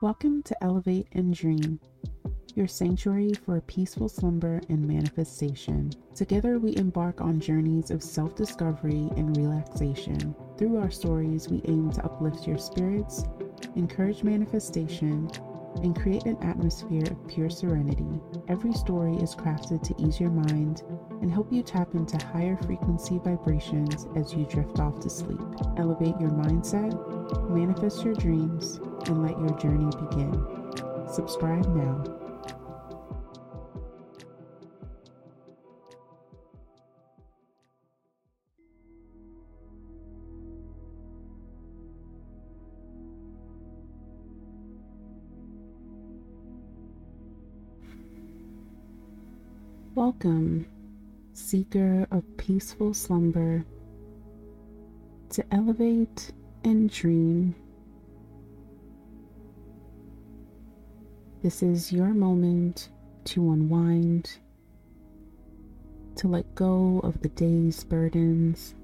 Welcome to Elevate and Dream, your sanctuary for peaceful slumber and manifestation. Together, we embark on journeys of self discovery and relaxation. Through our stories, we aim to uplift your spirits, encourage manifestation, and create an atmosphere of pure serenity. Every story is crafted to ease your mind and help you tap into higher frequency vibrations as you drift off to sleep. Elevate your mindset, manifest your dreams, and let your journey begin. Subscribe now. Welcome, seeker of peaceful slumber, to elevate and dream. This is your moment to unwind, to let go of the day's burdens,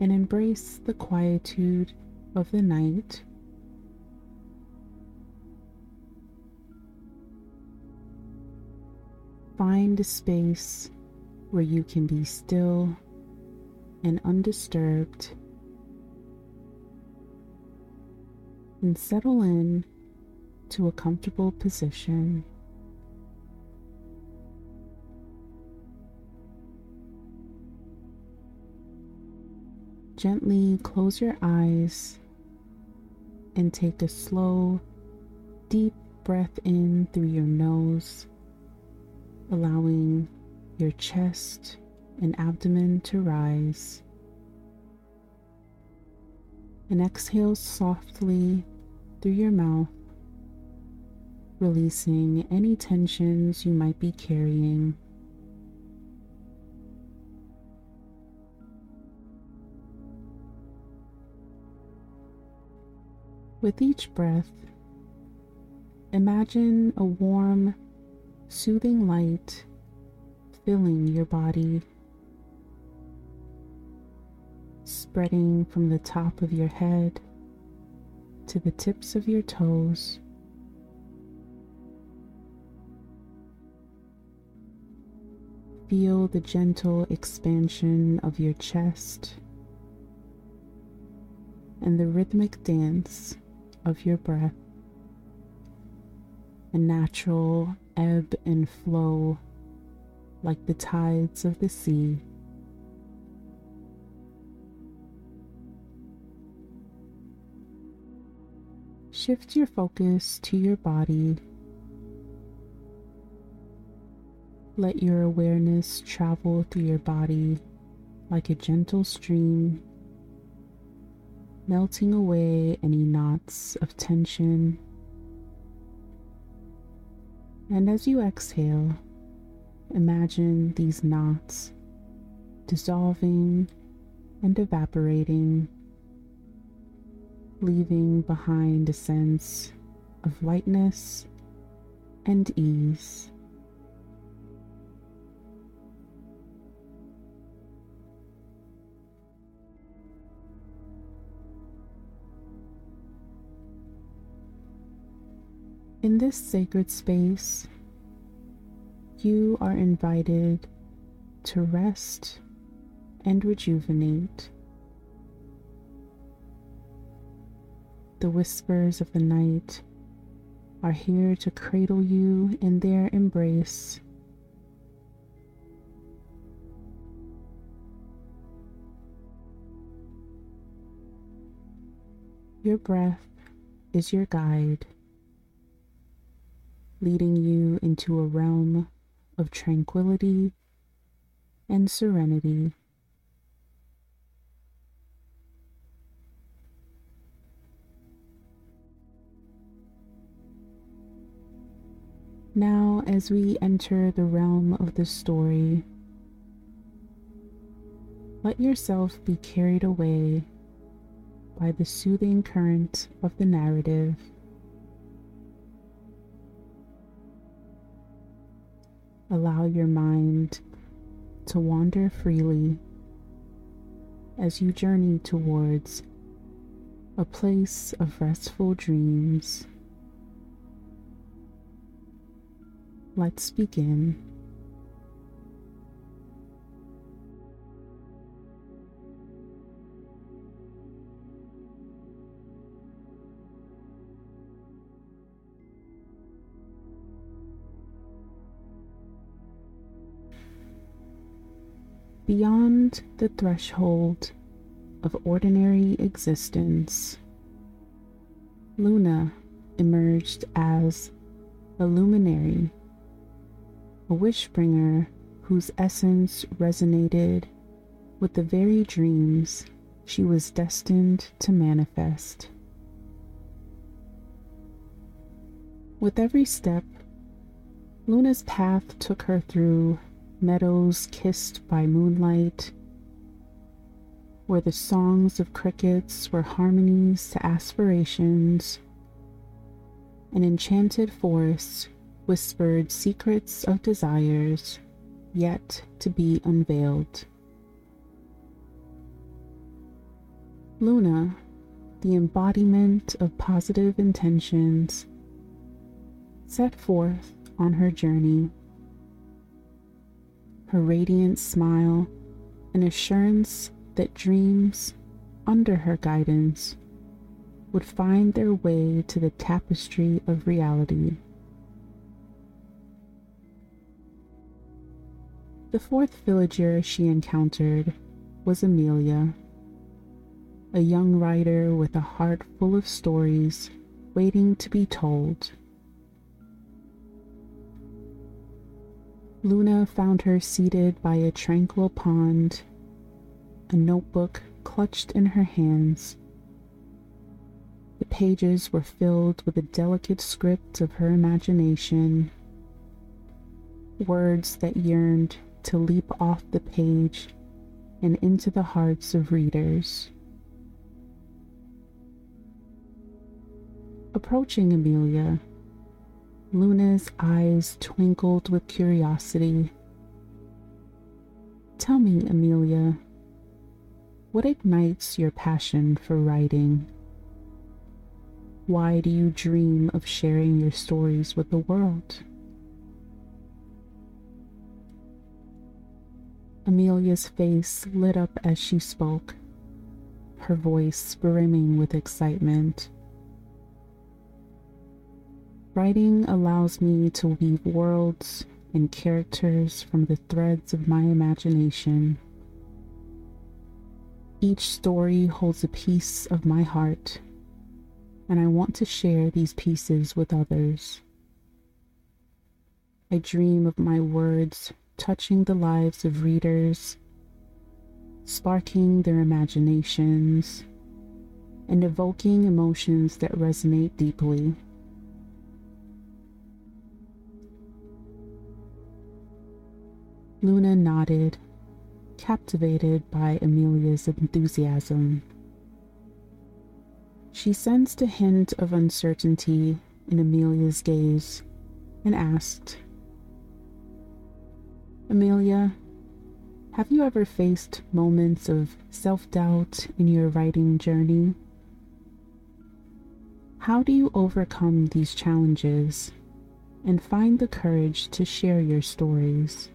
and embrace the quietude of the night. Find a space where you can be still and undisturbed and settle in to a comfortable position. Gently close your eyes and take a slow, deep breath in through your nose allowing your chest and abdomen to rise. And exhale softly through your mouth, releasing any tensions you might be carrying. With each breath, imagine a warm, soothing light filling your body, spreading from the top of your head to the tips of your toes. Feel the gentle expansion of your chest and the rhythmic dance of your breath, a natural ebb and flow like the tides of the sea. Shift your focus to your body. Let your awareness travel through your body like a gentle stream, melting away any knots of tension and as you exhale, imagine these knots dissolving and evaporating, leaving behind a sense of lightness and ease. In this sacred space, you are invited to rest and rejuvenate. The whispers of the night are here to cradle you in their embrace. Your breath is your guide leading you into a realm of tranquility and serenity. Now, as we enter the realm of the story, let yourself be carried away by the soothing current of the narrative. Allow your mind to wander freely as you journey towards a place of restful dreams. Let's begin. Beyond the threshold of ordinary existence, Luna emerged as a luminary, a wish bringer whose essence resonated with the very dreams she was destined to manifest. With every step, Luna's path took her through meadows kissed by moonlight, where the songs of crickets were harmonies to aspirations, and enchanted forests whispered secrets of desires yet to be unveiled. Luna, the embodiment of positive intentions, set forth on her journey her radiant smile, an assurance that dreams, under her guidance, would find their way to the tapestry of reality. The fourth villager she encountered was Amelia, a young writer with a heart full of stories waiting to be told. Luna found her seated by a tranquil pond, a notebook clutched in her hands. The pages were filled with a delicate script of her imagination, words that yearned to leap off the page and into the hearts of readers. Approaching Amelia, Luna's eyes twinkled with curiosity. Tell me, Amelia, what ignites your passion for writing? Why do you dream of sharing your stories with the world? Amelia's face lit up as she spoke, her voice brimming with excitement. Writing allows me to weave worlds and characters from the threads of my imagination. Each story holds a piece of my heart, and I want to share these pieces with others. I dream of my words touching the lives of readers, sparking their imaginations, and evoking emotions that resonate deeply. Luna nodded, captivated by Amelia's enthusiasm. She sensed a hint of uncertainty in Amelia's gaze and asked, Amelia, have you ever faced moments of self doubt in your writing journey? How do you overcome these challenges and find the courage to share your stories?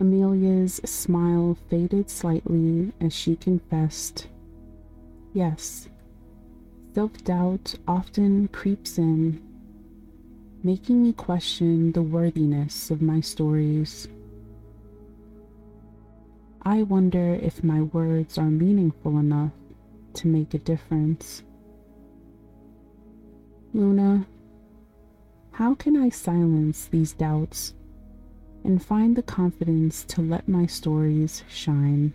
Amelia's smile faded slightly as she confessed, Yes, self doubt often creeps in, making me question the worthiness of my stories. I wonder if my words are meaningful enough to make a difference. Luna, how can I silence these doubts and find the confidence to let my stories shine.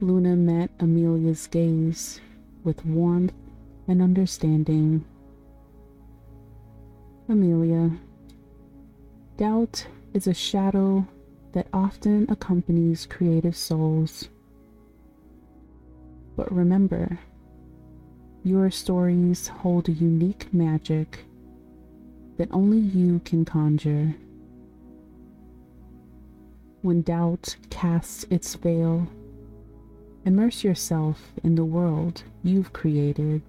Luna met Amelia's gaze with warmth and understanding. Amelia, doubt is a shadow that often accompanies creative souls. But remember, your stories hold a unique magic that only you can conjure. When doubt casts its veil, immerse yourself in the world you've created.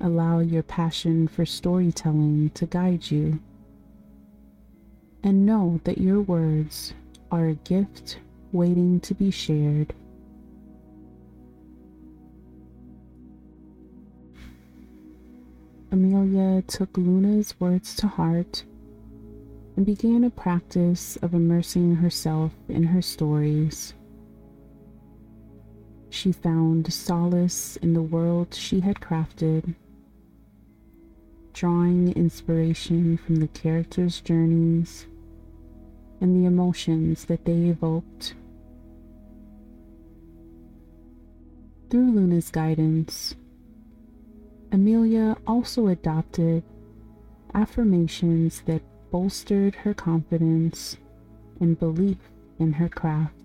Allow your passion for storytelling to guide you. And know that your words are a gift waiting to be shared. Amelia took Luna's words to heart and began a practice of immersing herself in her stories. She found solace in the world she had crafted, drawing inspiration from the characters' journeys and the emotions that they evoked. Through Luna's guidance, Amelia also adopted affirmations that bolstered her confidence and belief in her craft.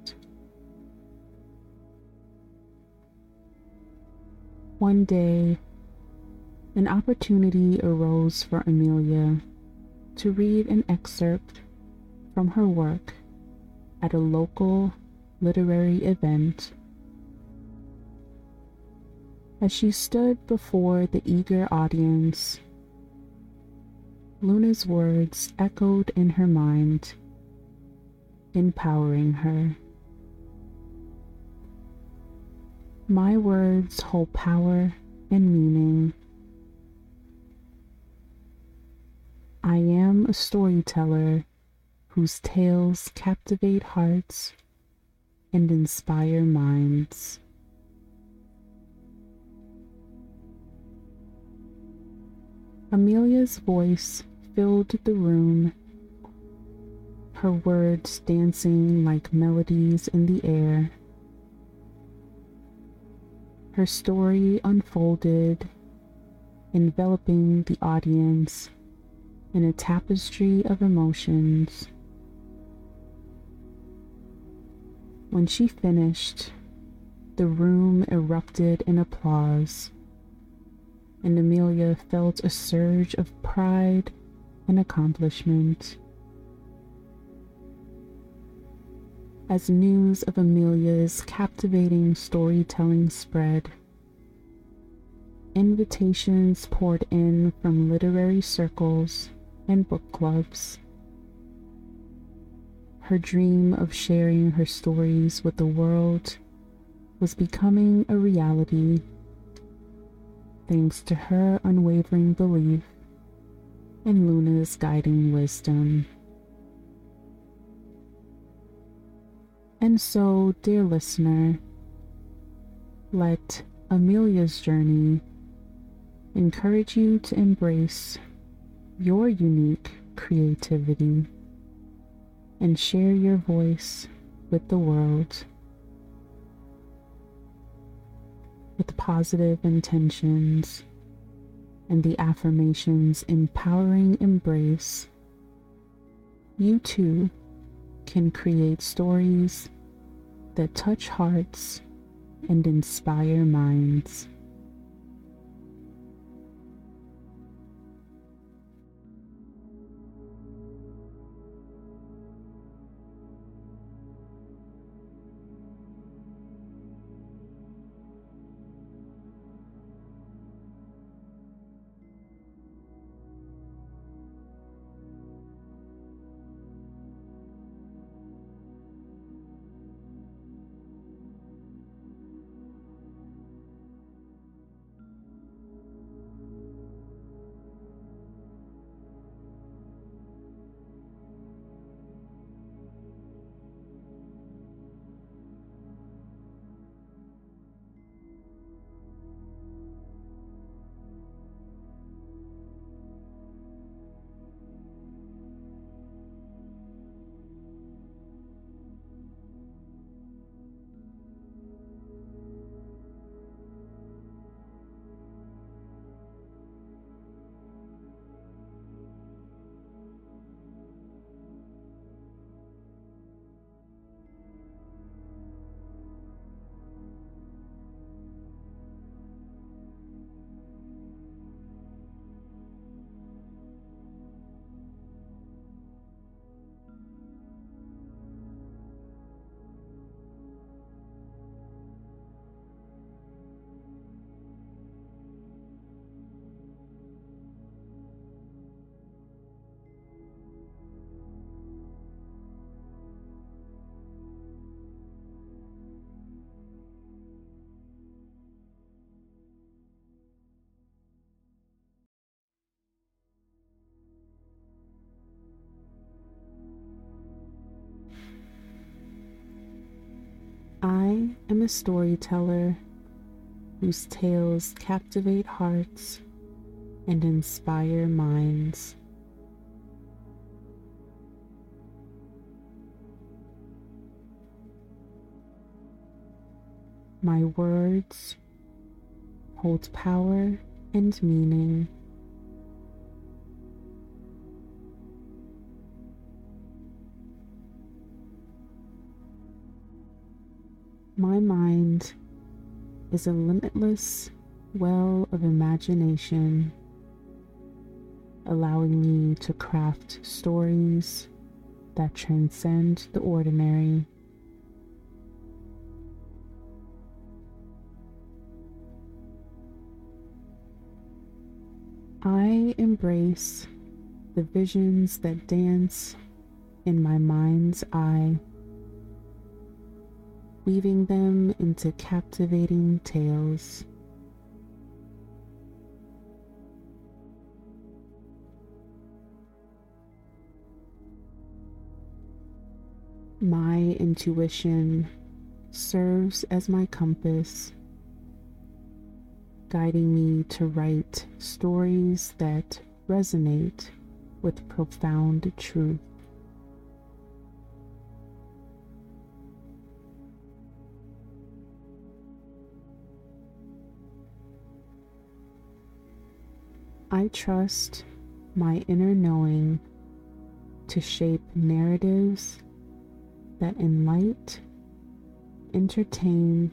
One day, an opportunity arose for Amelia to read an excerpt from her work at a local literary event. As she stood before the eager audience, Luna's words echoed in her mind, empowering her. My words hold power and meaning. I am a storyteller whose tales captivate hearts and inspire minds. Amelia's voice filled the room, her words dancing like melodies in the air. Her story unfolded, enveloping the audience in a tapestry of emotions. When she finished, the room erupted in applause, and Amelia felt a surge of pride and accomplishment. As news of Amelia's captivating storytelling spread, invitations poured in from literary circles and book clubs. Her dream of sharing her stories with the world was becoming a reality thanks to her unwavering belief in Luna's guiding wisdom. And so, dear listener, let Amelia's journey encourage you to embrace your unique creativity and share your voice with the world with positive intentions and the affirmations empowering embrace, you too can create stories that touch hearts and inspire minds. I am a storyteller whose tales captivate hearts and inspire minds. My words hold power and meaning. Is a limitless well of imagination, allowing me to craft stories that transcend the ordinary. I embrace the visions that dance in my mind's eye, weaving them into captivating tales. My intuition serves as my compass guiding me to write stories that resonate with profound truth. I trust my inner knowing to shape narratives that enlighten, entertain,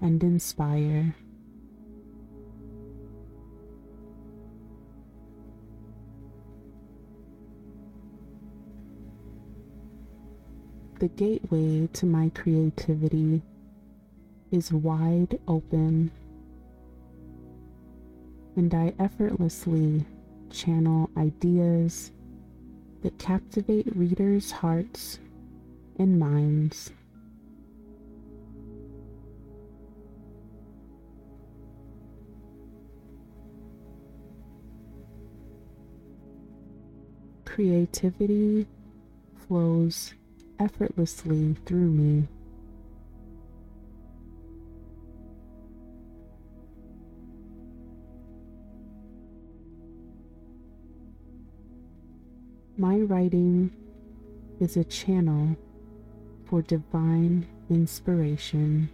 and inspire. the gateway to my creativity is wide open, and I effortlessly channel ideas that captivate readers' hearts and minds. Creativity flows effortlessly through me. My writing is a channel for divine inspiration.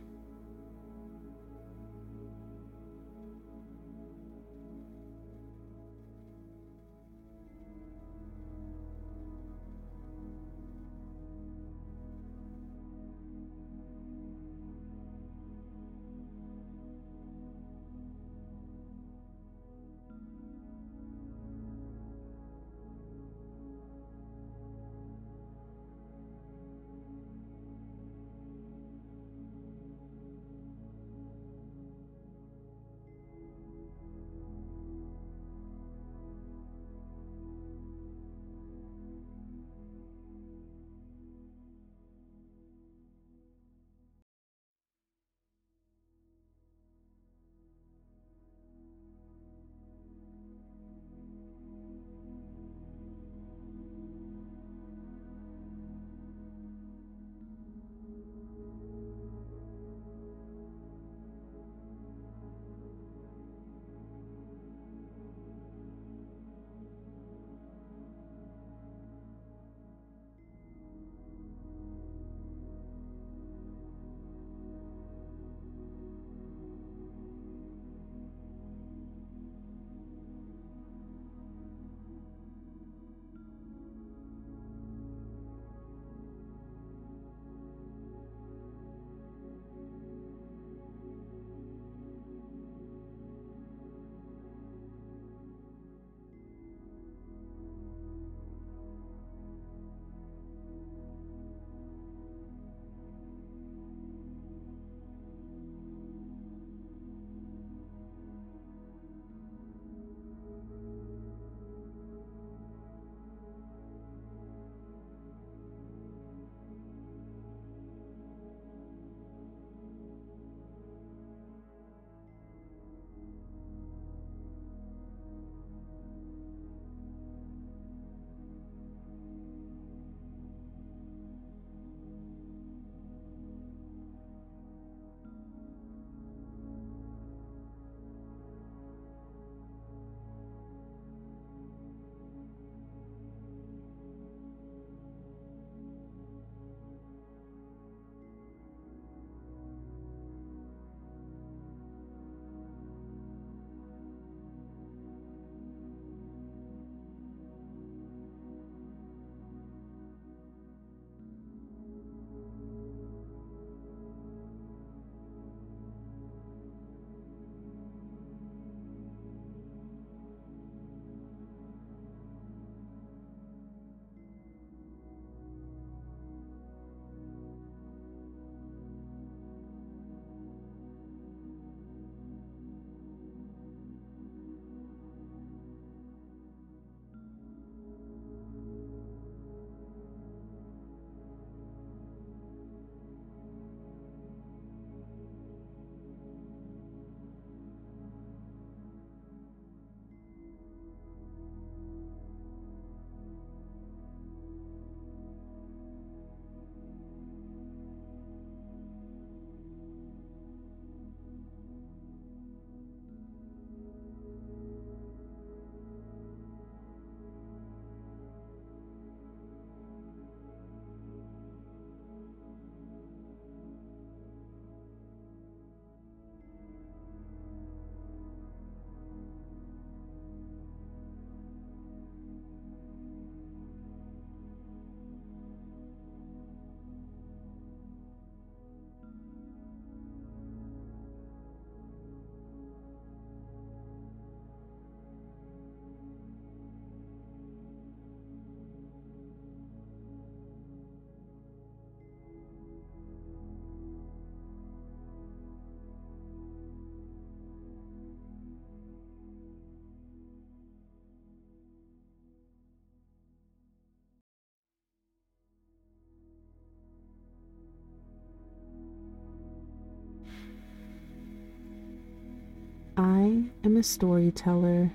Am a storyteller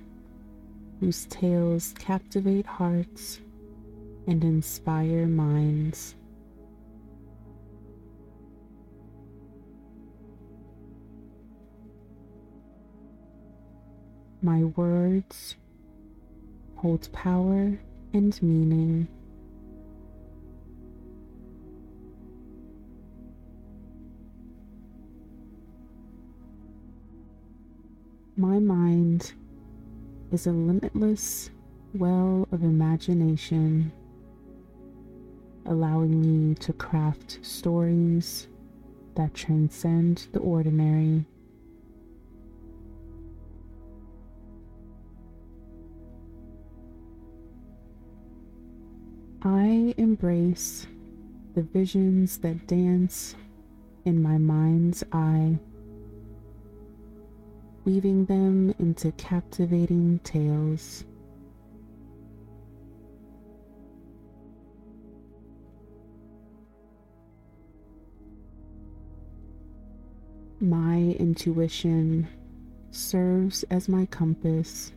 whose tales captivate hearts and inspire minds. My words hold power and meaning. A limitless well of imagination, allowing me to craft stories that transcend the ordinary. I embrace the visions that dance in my mind's eye weaving them into captivating tales. My intuition serves as my compass,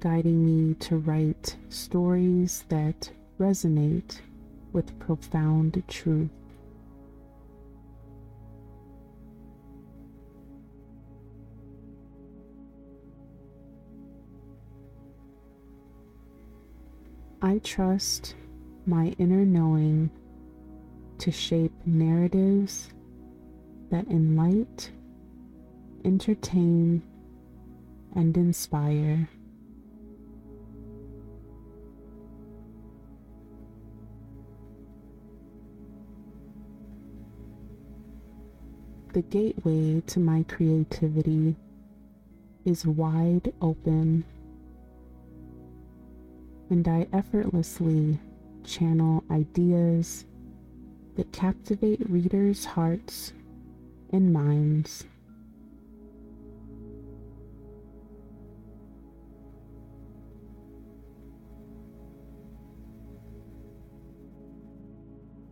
guiding me to write stories that resonate with profound truth. I trust my inner knowing to shape narratives that enlighten, entertain, and inspire. The gateway to my creativity is wide open and I effortlessly channel ideas that captivate readers' hearts and minds.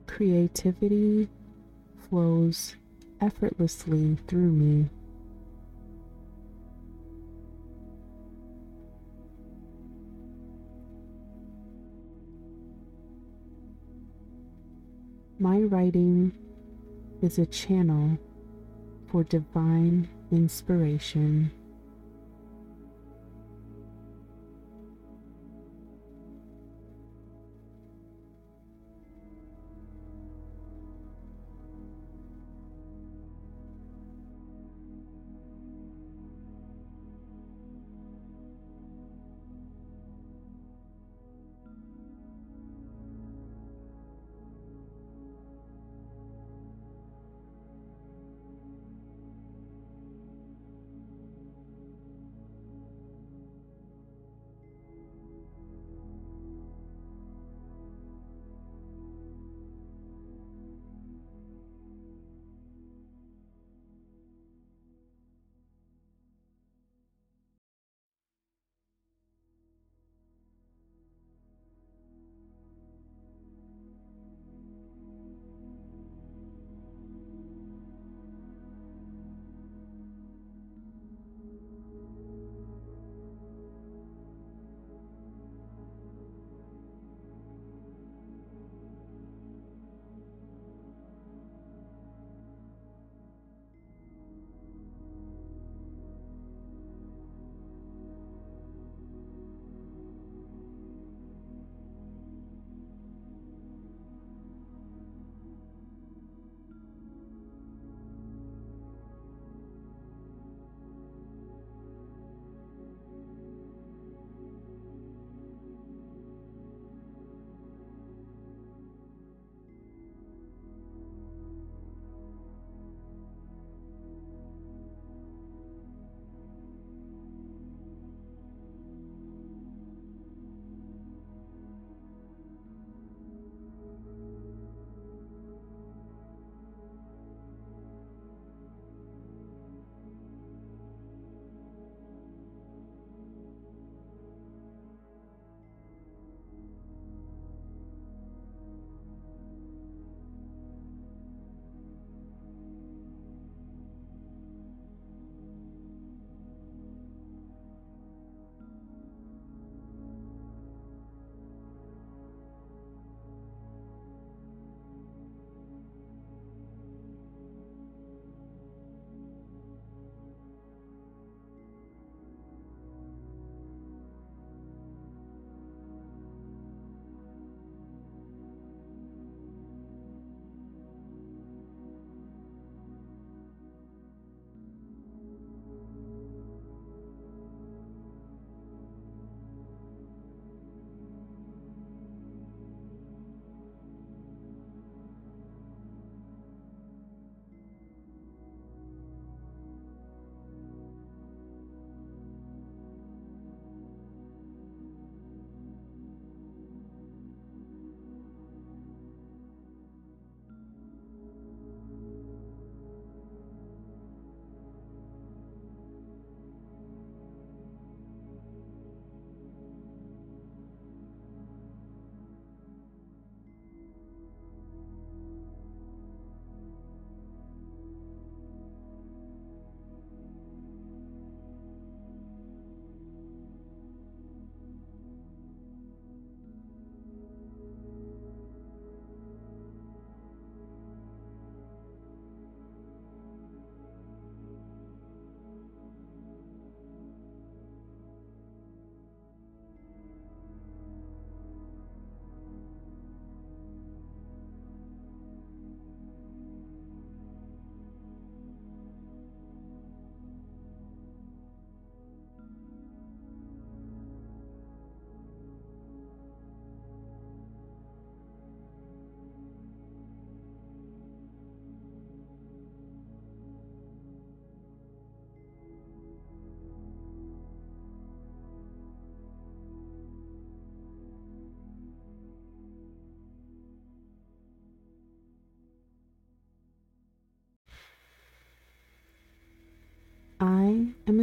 Creativity flows effortlessly through me. My writing is a channel for divine inspiration.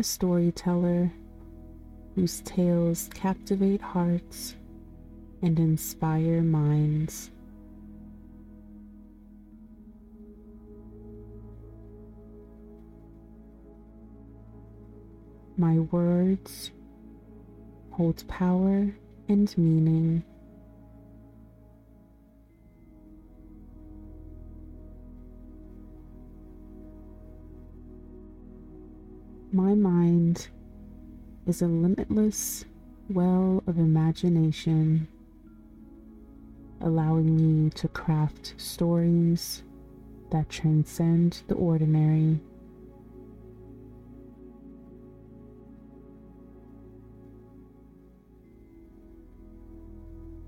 Storyteller whose tales captivate hearts and inspire minds. My words hold power and meaning. My mind is a limitless well of imagination, allowing me to craft stories that transcend the ordinary.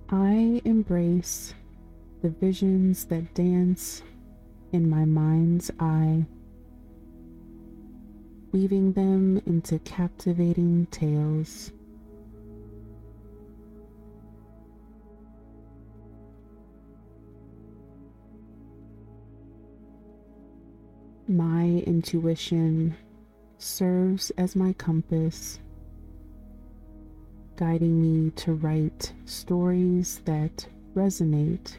I embrace the visions that dance in my mind's eye, weaving them into captivating tales. My intuition serves as my compass guiding me to write stories that resonate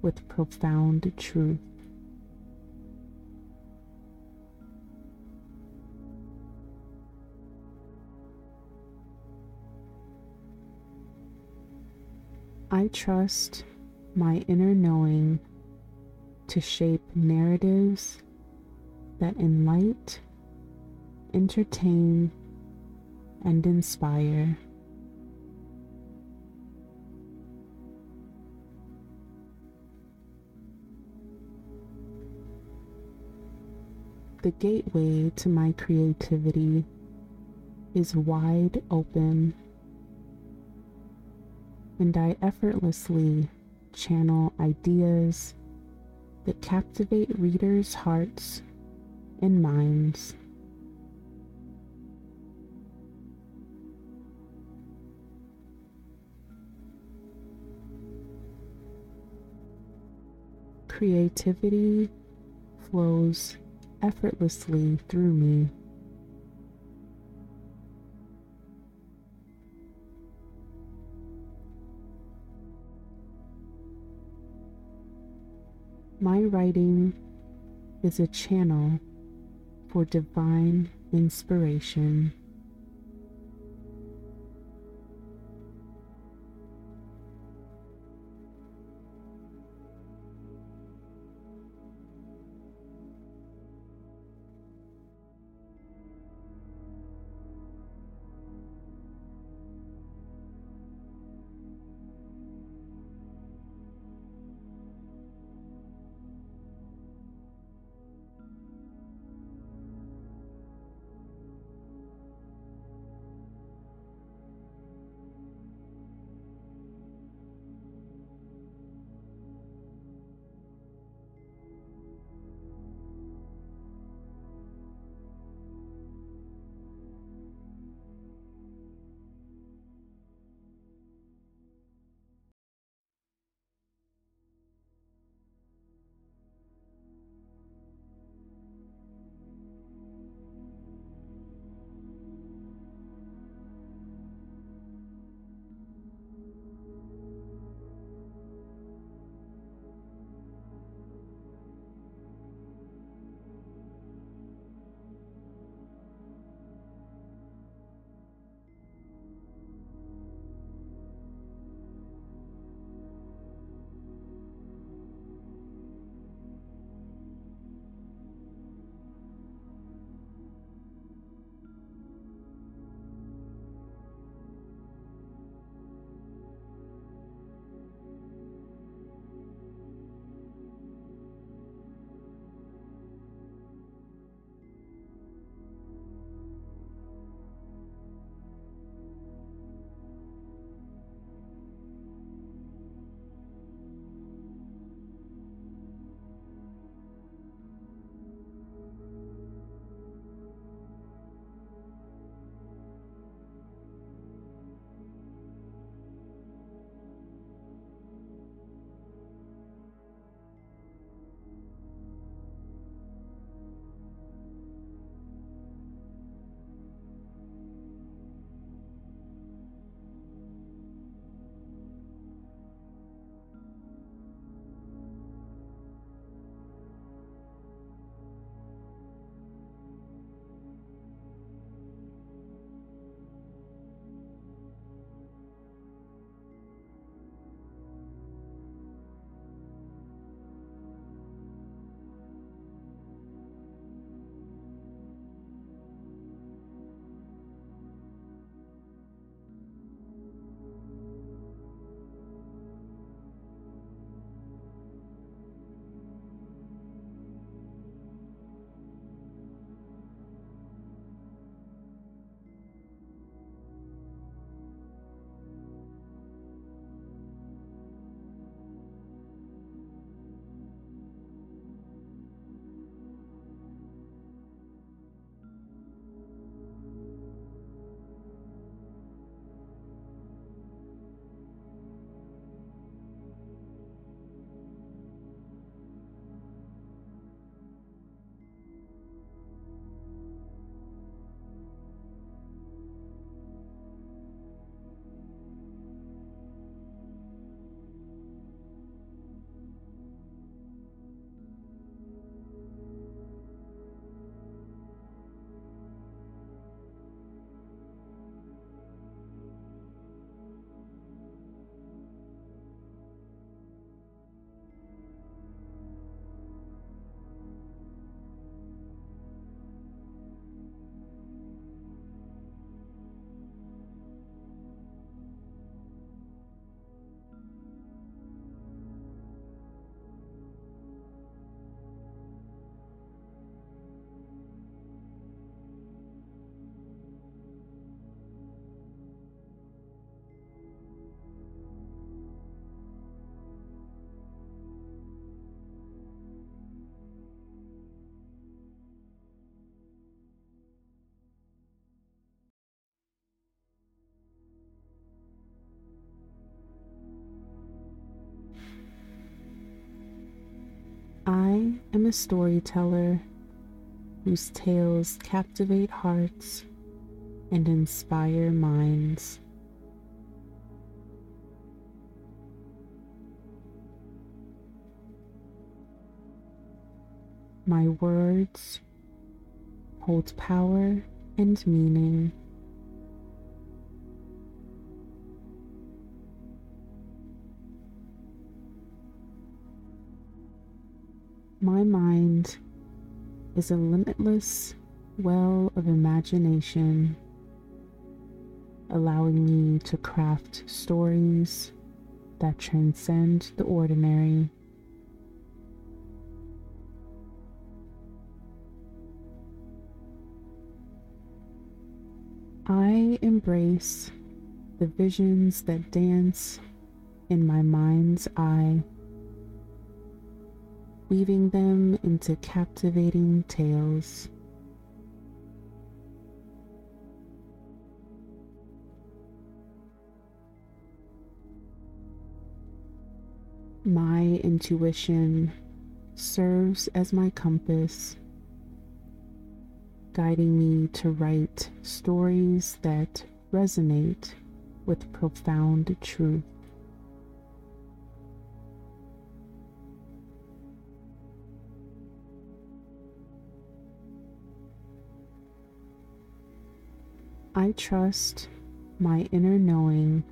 with profound truth. I trust my inner knowing to shape narratives that enlighten, entertain, and inspire. the gateway to my creativity is wide open, and I effortlessly channel ideas that captivate readers' hearts and minds. Creativity flows effortlessly through me. My writing is a channel for divine inspiration. A storyteller whose tales captivate hearts and inspire minds. My words hold power and meaning. Is a limitless well of imagination, allowing me to craft stories that transcend the ordinary. I embrace the visions that dance in my mind's eye weaving them into captivating tales. My intuition serves as my compass, guiding me to write stories that resonate with profound truth. I trust my inner knowing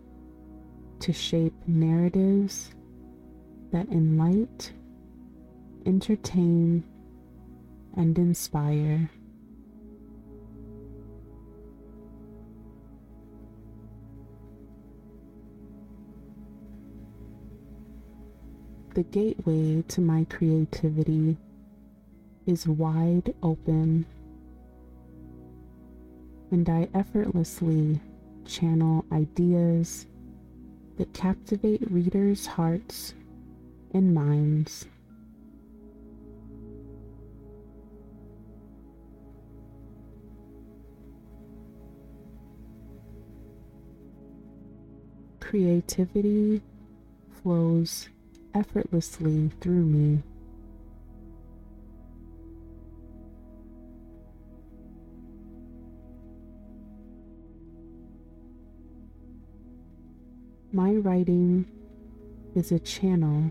to shape narratives that enlighten, entertain, and inspire. The gateway to my creativity is wide open and I effortlessly channel ideas that captivate readers' hearts and minds. Creativity flows effortlessly through me. My writing is a channel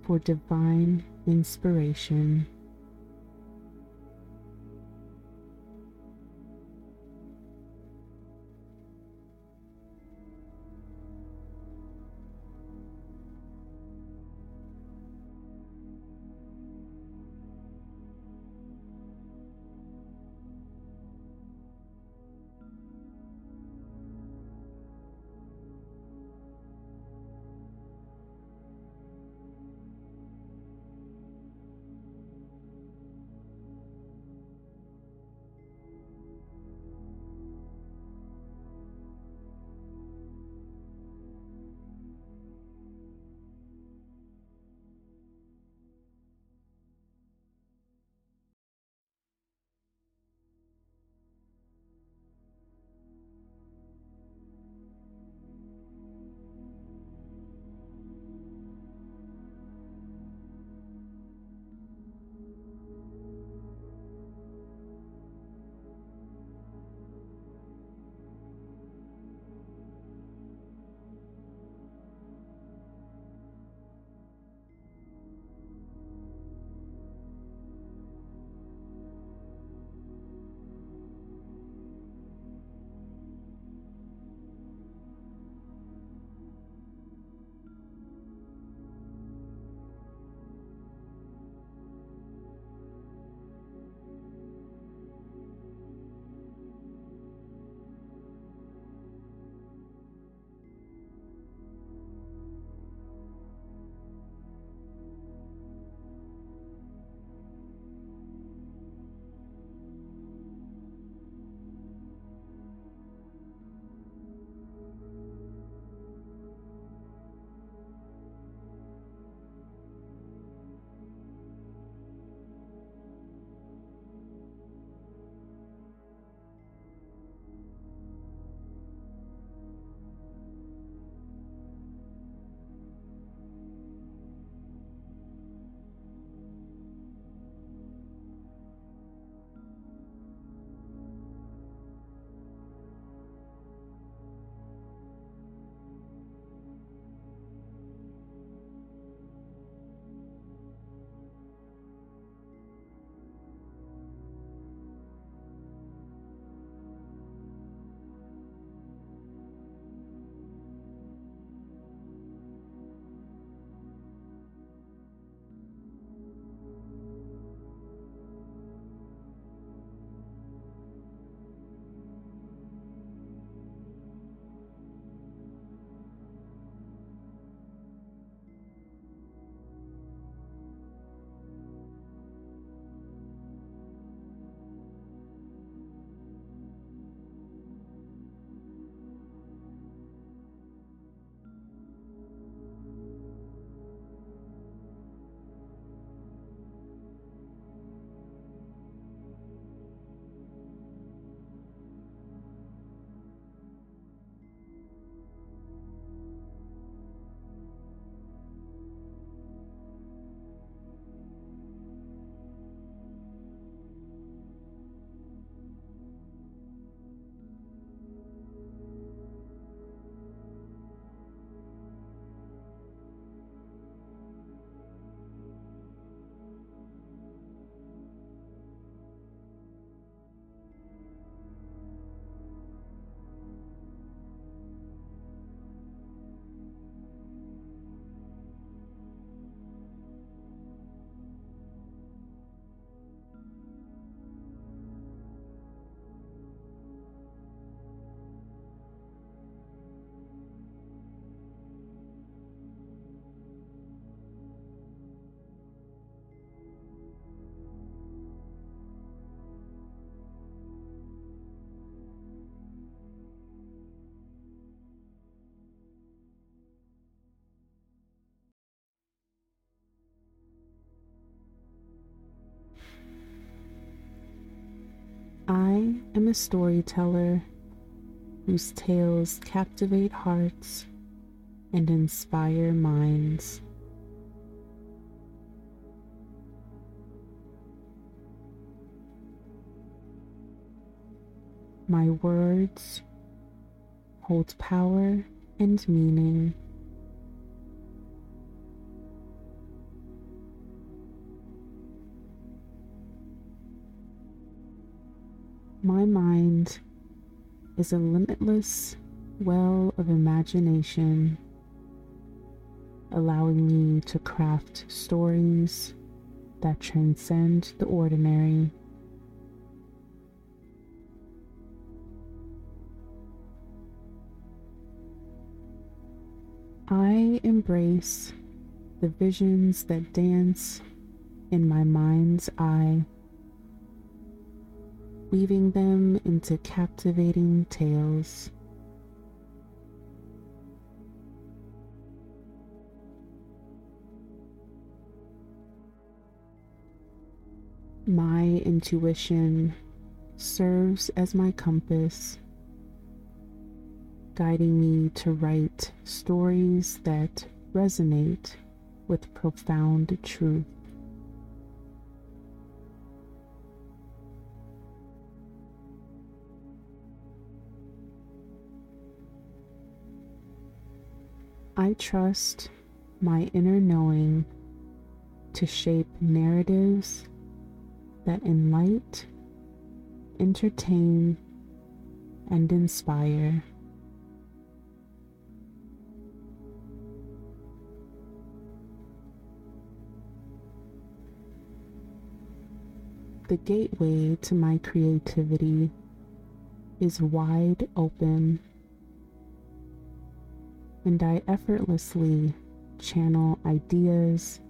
for divine inspiration. I am a storyteller whose tales captivate hearts and inspire minds. My words hold power and meaning. Is a limitless well of imagination, allowing me to craft stories that transcend the ordinary. I embrace the visions that dance in my mind's eye, weaving them into captivating tales. My intuition serves as my compass guiding me to write stories that resonate with profound truth. I trust my inner knowing to shape narratives that enlighten, entertain, and inspire. the gateway to my creativity is wide open, and I effortlessly channel ideas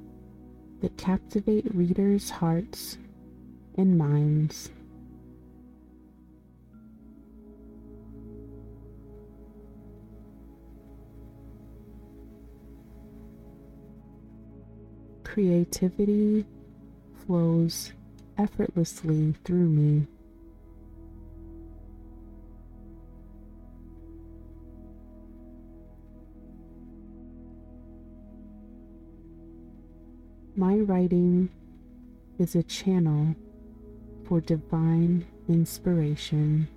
that captivate readers' hearts and minds. Creativity flows effortlessly through me. My writing is a channel for divine inspiration.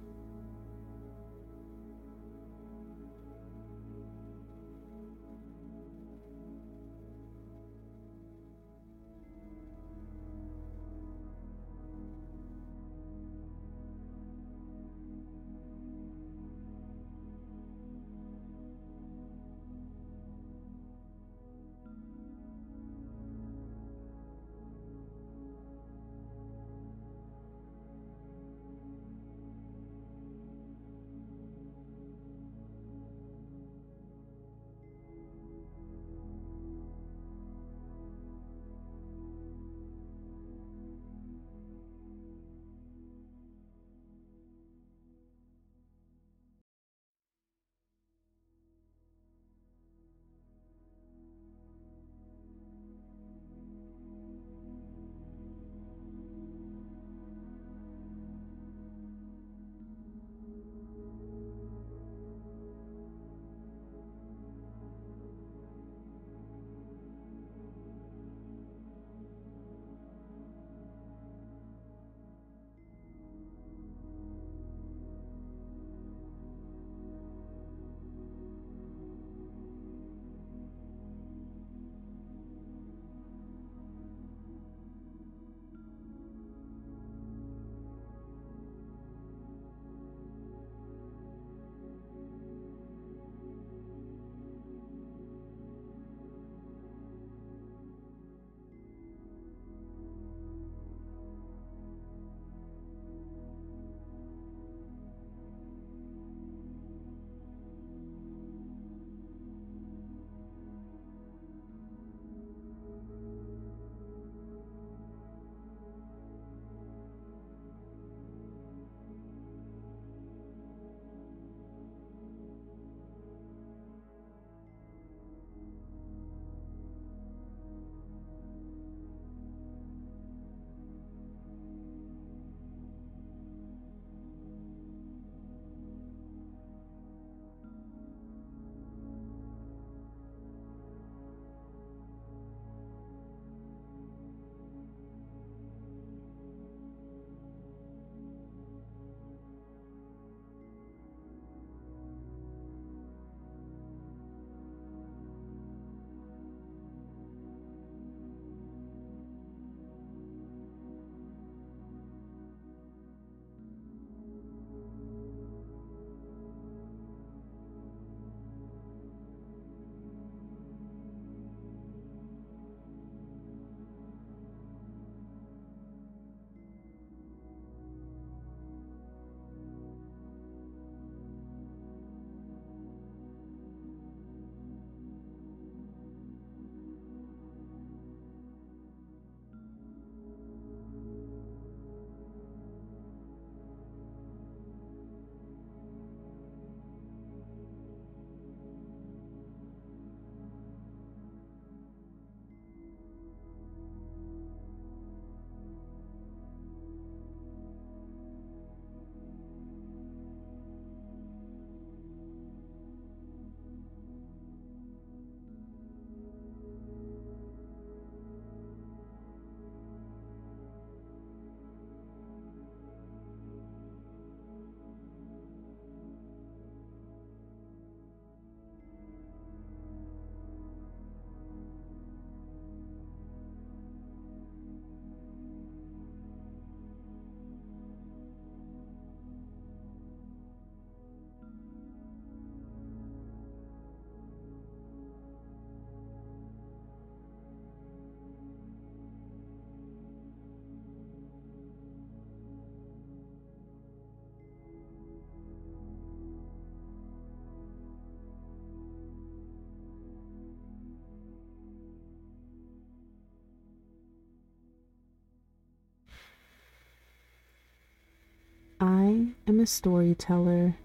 Am a storyteller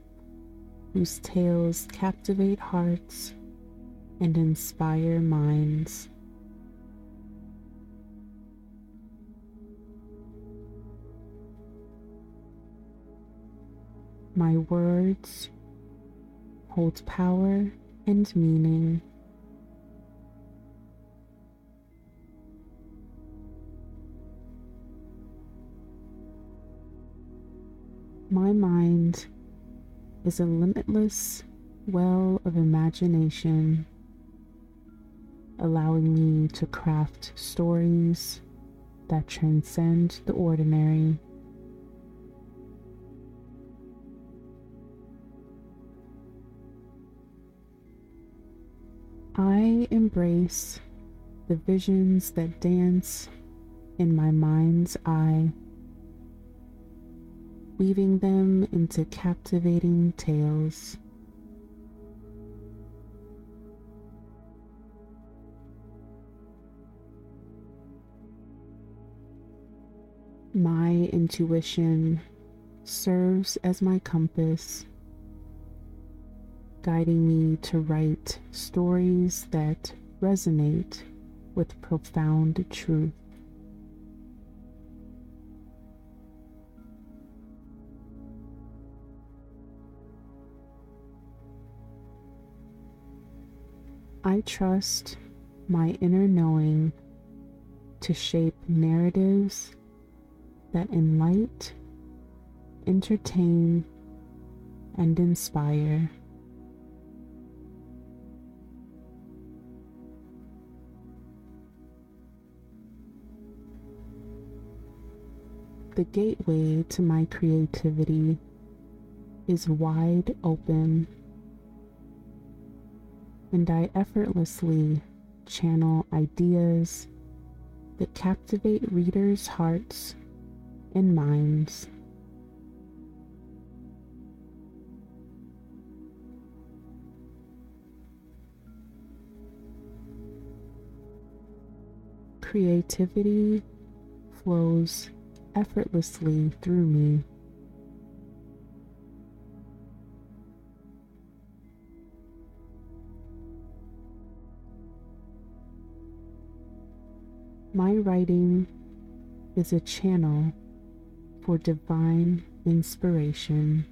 whose tales captivate hearts and inspire minds. My words hold power and meaning. Is a limitless well of imagination, allowing me to craft stories that transcend the ordinary. I embrace the visions that dance in my mind's eye, weaving them into captivating tales. My intuition serves as my compass guiding me to write stories that resonate with profound truth. I trust my inner knowing to shape narratives that enlighten, entertain, and inspire. the gateway to my creativity is wide open, and I effortlessly channel ideas that captivate readers' hearts and minds. Creativity flows effortlessly through me. My writing is a channel for divine inspiration.